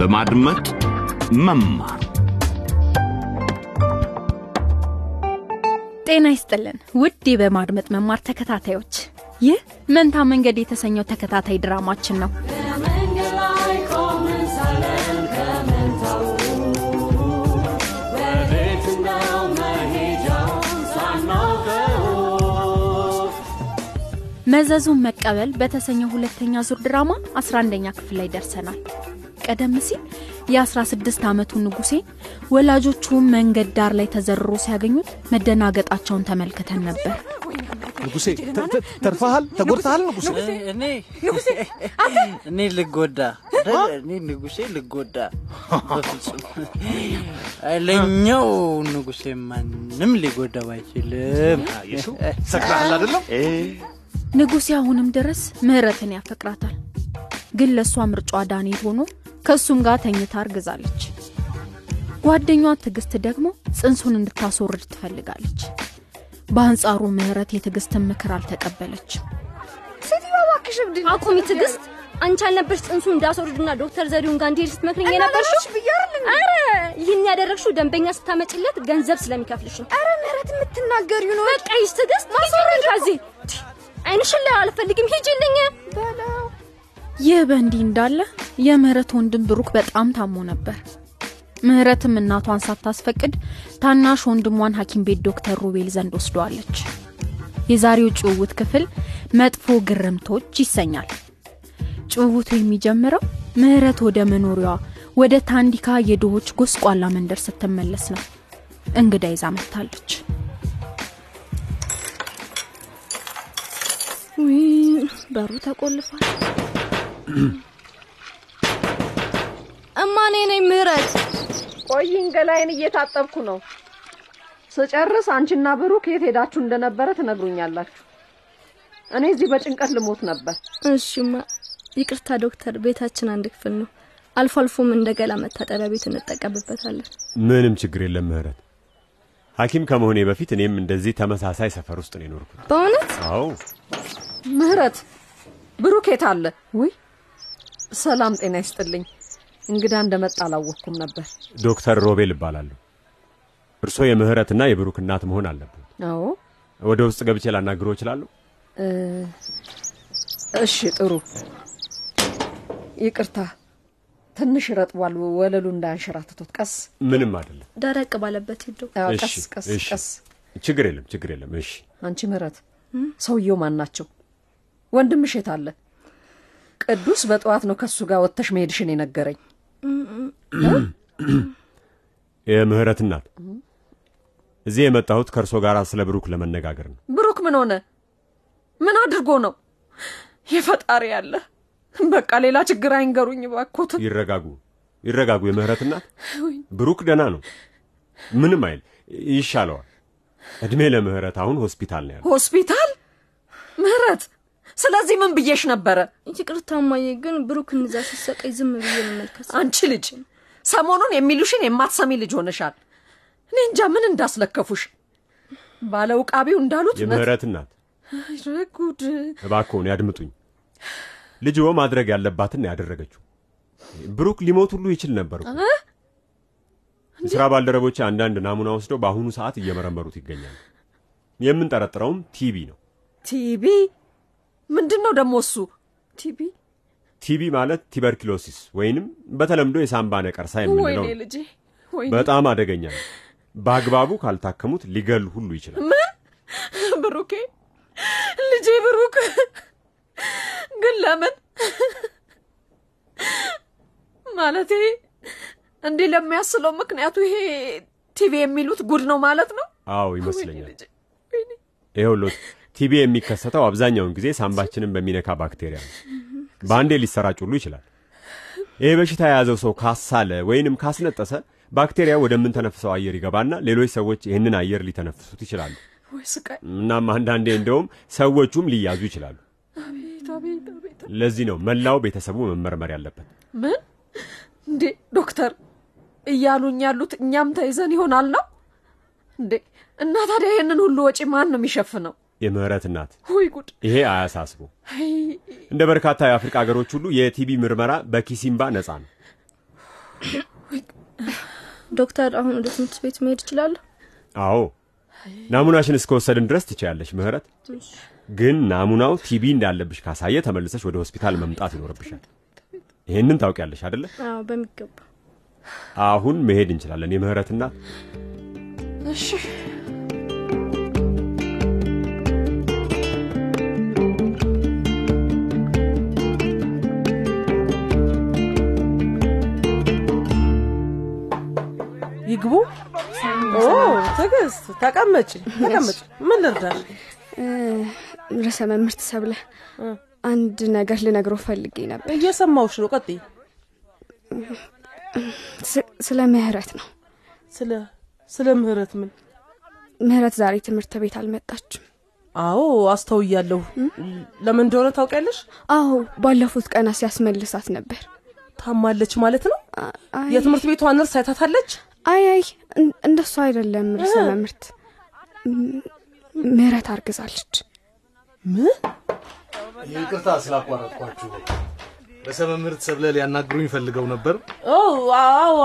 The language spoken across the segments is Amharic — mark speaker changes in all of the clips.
Speaker 1: በማድመጥ መማር
Speaker 2: ጤና ይስጥልን ውድ በማድመጥ መማር ተከታታዮች፣ ይህ መንታ መንገድ የተሰኘው ተከታታይ ድራማችን ነው። መዘዙን መቀበል በተሰኘው ሁለተኛ ዙር ድራማ 11ኛ ክፍል ላይ ደርሰናል። ቀደም ሲል የ16 ዓመቱ ንጉሴን ወላጆቹ መንገድ ዳር ላይ ተዘርሮ ሲያገኙት መደናገጣቸውን ተመልክተን ነበር።
Speaker 3: ንጉሴ ተርፈሃል? ተጎድተሃል? ንጉሴ
Speaker 4: እኔ ልጎዳ እኔ ንጉሴ ልጎዳ በፍጹም ለኛው ንጉሴ ማንም ሊጎዳው አይችልም?
Speaker 3: ሰክረሃል አይደለም?
Speaker 2: ንጉሴ አሁንም ድረስ ምህረትን ያፈቅራታል። ግን ለእሷ ምርጫዋ ዳንኤል ሆኖ ከእሱም ጋር ተኝታ አርግዛለች። ጓደኛዋ ትዕግስት ደግሞ ጽንሱን እንድታስወርድ ትፈልጋለች። በአንጻሩ ምህረት የትዕግስትን ምክር አልተቀበለችም።
Speaker 5: ሴትዮዋ እባክሽ እብድ
Speaker 6: አቁሚ ትዕግስት። አንቺ አልነበርሽ ጽንሱ እንዳስወርድና ዶክተር ዘሪሁን ጋር እንዲሄድ
Speaker 5: እንዴ?
Speaker 6: አረ ይህን ያደረግሽው ደንበኛ ስታመጭለት ገንዘብ ስለሚከፍልሽ ነው።
Speaker 5: ኧረ ምህረት የምትናገሪው ነው።
Speaker 6: በቃ ይሽ ትዕግስት ማስወረድ ከዚህ አይንሽን ላይ አልፈልግም ሂጂልኝ።
Speaker 5: በለው
Speaker 2: ይህ በእንዲህ እንዳለ የምህረት ወንድም ብሩክ በጣም ታሞ ነበር። ምህረትም እናቷን ሳታስፈቅድ ታናሽ ወንድሟን ሐኪም ቤት ዶክተር ሩቤል ዘንድ ወስደዋለች። የዛሬው ጭውውት ክፍል መጥፎ ግርምቶች ይሰኛል። ጭውውቱ የሚጀምረው ምህረት ወደ መኖሪያዋ ወደ ታንዲካ የድሆች ጎስቋላ መንደር ስትመለስ ነው። እንግዳ ይዛ መጥታለች።
Speaker 6: በሩ ተቆልፏል። እማኔ ነኝ ምህረት።
Speaker 7: ቆይኝ ገላይን እየታጠብኩ ነው። ስጨርስ አንቺና ብሩክ የት ሄዳችሁ እንደነበረ ትነግሩኛላችሁ። እኔ እዚህ በጭንቀት ልሞት ነበር።
Speaker 6: እሺማ ይቅርታ ዶክተር፣ ቤታችን አንድ ክፍል ነው። አልፎ አልፎም እንደ ገላ መታጠቢያ ቤት እንጠቀምበታለን።
Speaker 8: ምንም ችግር የለም ምህረት። ሐኪም ከመሆኔ በፊት እኔም እንደዚህ ተመሳሳይ ሰፈር ውስጥ ነው የኖርኩት።
Speaker 6: በእውነት
Speaker 8: አዎ
Speaker 7: ምህረት፣ ብሩክ የት አለ? ውይ ሰላም ጤና ይስጥልኝ። እንግዳ እንደመጣ አላወቅኩም ነበር።
Speaker 8: ዶክተር ሮቤል እባላለሁ። እርስዎ የምህረትና የብሩክ እናት መሆን አለብን።
Speaker 7: አዎ
Speaker 8: ወደ ውስጥ ገብቼ ላናግረው እችላለሁ?
Speaker 7: እሺ ጥሩ። ይቅርታ ትንሽ ረጥቧል። ወለሉ እንዳያንሸራትቶት ቀስ
Speaker 8: ምንም አይደለም።
Speaker 6: ደረቅ ባለበት ሂዶ
Speaker 7: ቀስ ቀስ
Speaker 8: እሺ።
Speaker 7: ቀስ።
Speaker 8: ችግር የለም፣ ችግር የለም። እሺ
Speaker 7: አንቺ ምህረት፣ ሰውየው ማን ናቸው? ወንድምሽ የት አለ? ቅዱስ በጠዋት ነው ከሱ ጋር ወጥተሽ መሄድሽን የነገረኝ።
Speaker 8: የምህረት እናት፣ እዚህ የመጣሁት ከእርሶ ጋር ስለ ብሩክ ለመነጋገር ነው።
Speaker 7: ብሩክ ምን ሆነ? ምን አድርጎ ነው? የፈጣሪ ያለ በቃ ሌላ ችግር አይንገሩኝ ባኮት።
Speaker 8: ይረጋጉ፣ ይረጋጉ። የምህረት እናት፣ ብሩክ ደህና ነው፣ ምንም አይል፣ ይሻለዋል። እድሜ ለምህረት አሁን ሆስፒታል ነው ያለው።
Speaker 7: ሆስፒታል? ምህረት፣ ስለዚህ ምን ብዬሽ ነበረ?
Speaker 6: ይቅርታ እማዬ፣ ግን ብሩክ እንዛ ሲሰቀይ ዝም ብዬ መመልከት
Speaker 7: አንቺ ልጅ ሰሞኑን የሚሉሽን የማትሰሚ ልጅ ሆነሻል። እኔ እንጃ ምን እንዳስለከፉሽ። ባለ ውቃቢው እንዳሉት
Speaker 8: የምህረት እናት
Speaker 7: ጉድ!
Speaker 8: እባክዎን ያድምጡኝ። ልጅዎ ማድረግ ያለባትን ያደረገችው። ብሩክ ሊሞት ሁሉ ይችል ነበር የሥራ ባልደረቦቼ አንዳንድ ናሙና ወስደው በአሁኑ ሰዓት እየመረመሩት ይገኛሉ። የምንጠረጥረውም ቲቢ ነው።
Speaker 7: ቲቢ ምንድን ነው ደግሞ እሱ? ቲቢ
Speaker 8: ቲቢ ማለት ቲበርኪሎሲስ ወይንም በተለምዶ የሳምባ ነቀርሳ የምንለው በጣም አደገኛ ነው። በአግባቡ ካልታከሙት ሊገል ሁሉ ይችላል።
Speaker 7: ብሩኬ ልጄ ብሩክ ግን ለምን ማለቴ እንዲህ ለሚያስለው ምክንያቱ ይሄ ቲቢ የሚሉት ጉድ ነው ማለት ነው።
Speaker 8: አዎ ይመስለኛል። ይኸውልዎት ቲቢ የሚከሰተው አብዛኛውን ጊዜ ሳምባችንን በሚነካ ባክቴሪያ ነው። በአንዴ ሊሰራጭ ሁሉ ይችላል። ይህ በሽታ የያዘው ሰው ካሳለ ወይንም ካስነጠሰ ባክቴሪያ ወደምንተነፍሰው አየር ይገባና ሌሎች ሰዎች ይህንን አየር ሊተነፍሱት ይችላሉ።! እናም አንዳንዴ እንደውም ሰዎቹም ሊያዙ ይችላሉ።! ለዚህ ነው መላው ቤተሰቡ መመርመር ያለበት።
Speaker 7: ምን እንዴ ዶክተር እያሉኝ ያሉት እኛም ተይዘን ይሆናል ነው እንዴ? እና ታዲያ ይህንን ሁሉ ወጪ ማን ነው የሚሸፍነው?
Speaker 8: የምህረት እናት
Speaker 7: ወይ ጉድ!
Speaker 8: ይሄ አያሳስቡ። እንደ በርካታ የአፍሪካ ሀገሮች ሁሉ የቲቢ ምርመራ በኪሲምባ ነፃ ነው።
Speaker 6: ዶክተር አሁን ወደ ትምህርት ቤት መሄድ እችላለሁ?
Speaker 8: አዎ ናሙናሽን እስከወሰድን ድረስ ትችያለሽ ምህረት። ግን ናሙናው ቲቢ እንዳለብሽ ካሳየ ተመልሰሽ ወደ ሆስፒታል መምጣት ይኖርብሻል። ይህንን ታውቂያለሽ አደለ?
Speaker 6: አዎ በሚገባ
Speaker 8: አሁን መሄድ እንችላለን። የምህረት እናት
Speaker 9: እሺ ይግቡ። ኦ ትዕግስት፣ ተቀመጪ ተቀመጪ። ምን ልርዳሽ?
Speaker 5: ርዕሰ መምህርት ሰብለ አንድ ነገር ልነግረው ፈልጌ ነበር።
Speaker 9: እየሰማውሽ ነው። ቀጥይ።
Speaker 5: ስለ ምህረት ነው።
Speaker 9: ስለ ስለ ምህረት ምን?
Speaker 5: ምህረት ዛሬ ትምህርት ቤት አልመጣችም።
Speaker 9: አዎ አስተውያለሁ። ለምን እንደሆነ ታውቂያለሽ?
Speaker 5: አዎ ባለፉት ቀናት ሲያስመልሳት ነበር።
Speaker 9: ታማለች ማለት ነው። የትምህርት ቤቷ ነርስ አይታታለች።
Speaker 5: አይ አይ እን- እንደሱ አይደለም ርዕሰ መምህርት ምህረት አርግዛለች።
Speaker 9: ምን?
Speaker 3: ይቅርታ ስላቋረጥኳችሁ። ርዕሰ መምህርት ሰብለ ሊያናግሩኝ ፈልገው ነበር።
Speaker 9: አዎ፣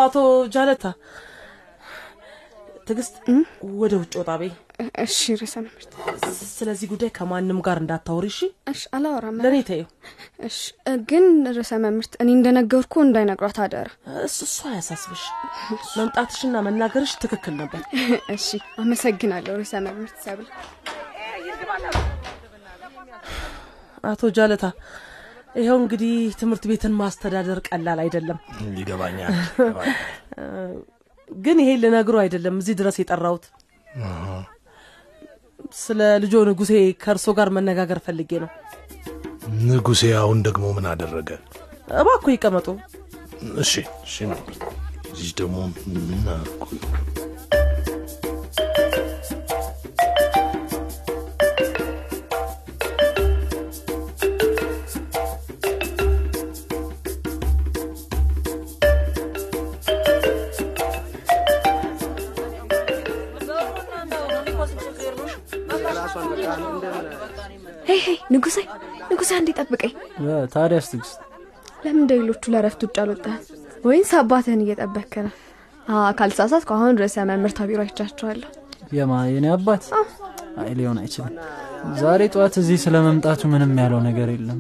Speaker 9: አቶ ጃለታ ትዕግስት ወደ ውጭ ወጣ በይ።
Speaker 5: እ- እሺ ርዕሰ መምህርት
Speaker 9: ስለዚህ ጉዳይ ከማንም ጋር እንዳታወሪ እሺ።
Speaker 5: እሺ አላወራም።
Speaker 9: ለእኔ ተይው።
Speaker 5: እሺ እ፣ ግን ርዕሰ መምህርት እኔ እንደነገርኩ እንዳይነግሯት አደራ።
Speaker 9: እሱ እሱ አያሳስብሽ። መምጣትሽና መናገርሽ ትክክል ነበር።
Speaker 5: እሺ አመሰግናለሁ ርዕሰ መምህርት ሰብለ።
Speaker 9: አቶ ጃለታ ይኸው እንግዲህ ትምህርት ቤትን ማስተዳደር ቀላል አይደለም።
Speaker 3: ይገባኛል።
Speaker 9: ግን ይሄ ልነግሮ አይደለም እዚህ ድረስ የጠራሁት። ስለ ልጆ ንጉሴ ከእርሶ ጋር መነጋገር ፈልጌ ነው።
Speaker 3: ንጉሴ አሁን ደግሞ ምን አደረገ?
Speaker 9: እባክዎ ይቀመጡ።
Speaker 3: እሺ እሺ እዚህ ደግሞ ምን
Speaker 10: ታዲያስ ትዕግስት
Speaker 5: ለምን እንደ ሌሎቹ ለረፍት ውጭ አልወጣህም? ወይንስ አባትህን እየጠበክ ነው? ካልተሳሳትኩ አሁን ርዕሰ መምህርት ቢሮ አይቻቸዋለሁ።
Speaker 10: የማ የኔ አባት አይ ሊሆን አይችልም። ዛሬ ጠዋት እዚህ ስለ መምጣቱ ምንም ያለው ነገር የለም።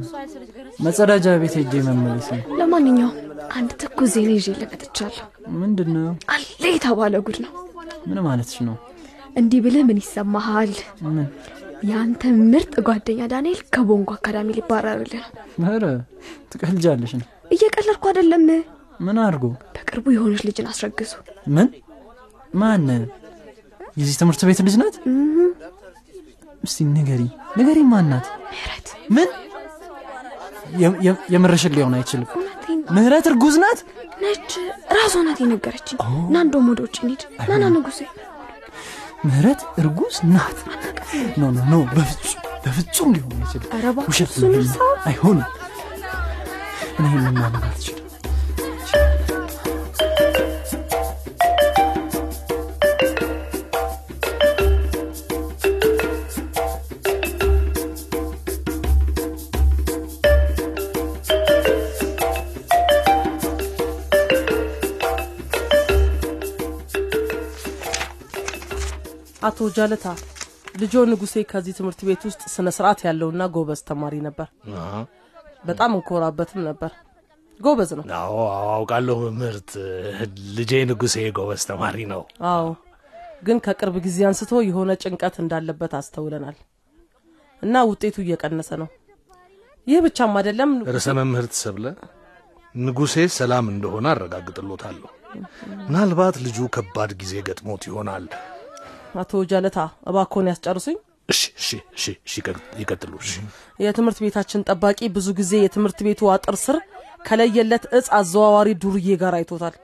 Speaker 10: መጸዳጃ ቤት ሄጄ መመለስ ነው።
Speaker 5: ለማንኛውም አንድ ትኩስ ዜና ይዤ ልመጥቻለሁ።
Speaker 10: ምንድን ነው?
Speaker 5: አለ የተባለ ጉድ ነው።
Speaker 10: ምን ማለትሽ ነው?
Speaker 5: እንዲህ ብልህ ምን ይሰማሃል?
Speaker 10: ምን?
Speaker 5: የአንተ ምርጥ ጓደኛ ዳንኤል ከቦንጎ አካዳሚ ሊባረርልህ ነው።
Speaker 10: ኧረ ትቀልጃለሽ ነው።
Speaker 5: እየቀለድኩ አይደለም።
Speaker 10: ምን አድርጎ?
Speaker 5: በቅርቡ የሆነች ልጅን አስረግዙ።
Speaker 10: ምን? ማን? የዚህ ትምህርት ቤት ልጅ ናት? እስቲ ንገሪ ንገሪ፣ ማን ናት?
Speaker 5: ምህረት
Speaker 10: ምን? የምርሽን ሊሆን አይችልም። ምህረት እርጉዝ ናት?
Speaker 5: ነች። ራሷ ናት የነገረችኝ። ና እንደውም ወደ ውጭ እንሂድ። ና ና ንጉሴ
Speaker 10: ምህረት እርጉዝ ናት? no no no፣ በፍጹም በፍጹም ሊሆን አይችልም። ውሸት አይሆንም። እኔ ማመን አልችልም።
Speaker 9: አቶ ጃለታ ልጆ ንጉሴ ከዚህ ትምህርት ቤት ውስጥ ስነ ስርዓት ያለውና ጎበዝ ተማሪ ነበር። በጣም እንኮራበትም ነበር። ጎበዝ ነው።
Speaker 3: አዎ አውቃለሁ መምህርት። ልጄ ንጉሴ ጎበዝ ተማሪ ነው።
Speaker 9: አዎ፣ ግን ከቅርብ ጊዜ አንስቶ የሆነ ጭንቀት እንዳለበት አስተውለናል እና ውጤቱ እየቀነሰ ነው። ይህ ብቻም አይደለም።
Speaker 3: ርዕሰ መምህርት ሰብለ ንጉሴ ሰላም እንደሆነ አረጋግጥሎታለሁ። ምናልባት ልጁ ከባድ ጊዜ ገጥሞት ይሆናል።
Speaker 9: አቶ ጃለታ እባክዎን ያስጨርሱኝ።
Speaker 3: ይቀጥሉ።
Speaker 9: የትምህርት ቤታችን ጠባቂ ብዙ ጊዜ የትምህርት ቤቱ አጥር ስር ከለየለት እጽ አዘዋዋሪ ዱርዬ ጋር አይቶታል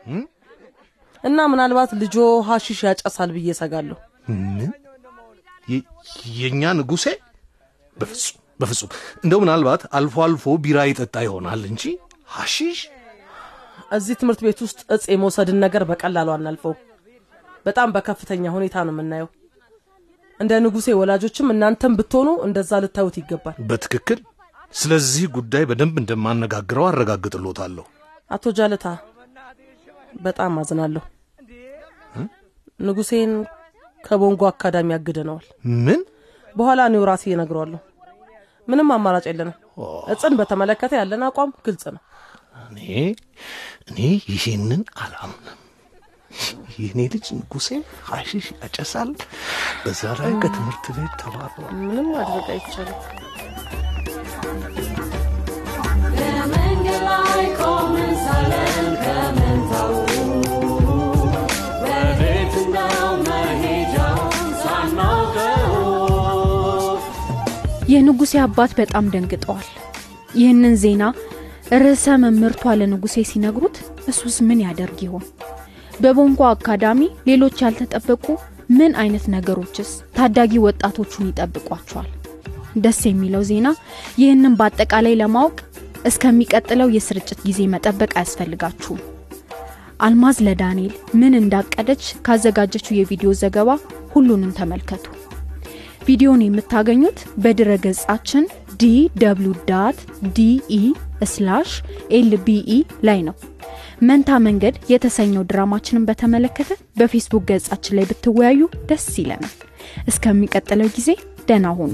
Speaker 9: እና ምናልባት ልጆ ሀሺሽ ያጨሳል ብዬ ሰጋለሁ።
Speaker 3: የእኛ ንጉሴ? በፍጹም በፍጹም። እንደው ምናልባት አልፎ አልፎ ቢራ ይጠጣ ይሆናል እንጂ ሐሺሽ
Speaker 9: እዚህ ትምህርት ቤት ውስጥ እጽ የመውሰድን ነገር በቀላሉ አናልፈው። በጣም በከፍተኛ ሁኔታ ነው የምናየው። እንደ ንጉሴ ወላጆችም እናንተም ብትሆኑ እንደዛ ልታዩት ይገባል።
Speaker 3: በትክክል ስለዚህ ጉዳይ በደንብ እንደማነጋግረው አረጋግጥሎታለሁ።
Speaker 9: አቶ ጃለታ በጣም አዝናለሁ። ንጉሴን ከቦንጎ አካዳሚ አግደነዋል።
Speaker 3: ምን
Speaker 9: በኋላ እኔው ራሴ እነግረዋለሁ። ምንም አማራጭ የለንም። እጽን በተመለከተ ያለን አቋም ግልጽ ነው።
Speaker 3: እኔ እኔ ይህንን አላምንም። የእኔ ልጅ ንጉሴ ሐሺሽ ያጨሳል፣ በዛ ላይ ከትምህርት ቤት ተባሯል።
Speaker 9: ምንም ማድረግ አይቻልም።
Speaker 7: በመንገድ ላይ ቆመን ሳለን ከመንታው ወዴት ነው መሄጃውን ሳናውቀው
Speaker 2: የንጉሴ አባት በጣም ደንግጠዋል። ይህንን ዜና ርዕሰ መምህርቷ ለንጉሴ ሲነግሩት እሱስ ምን ያደርግ ይሆን? በቦንጎ አካዳሚ ሌሎች ያልተጠበቁ ምን አይነት ነገሮችስ ታዳጊ ወጣቶቹን ይጠብቋቸዋል? ደስ የሚለው ዜና ይህንን በአጠቃላይ ለማወቅ እስከሚቀጥለው የስርጭት ጊዜ መጠበቅ አያስፈልጋችሁም። አልማዝ ለዳንኤል ምን እንዳቀደች ካዘጋጀችው የቪዲዮ ዘገባ ሁሉንም ተመልከቱ። ቪዲዮን የምታገኙት በድረ ገጻችን DW dot de slash lbe ላይ ነው። መንታ መንገድ የተሰኘው ድራማችንን በተመለከተ በፌስቡክ ገጻችን ላይ ብትወያዩ ደስ ይለናል። እስከሚቀጥለው ጊዜ ደህና ሁኑ።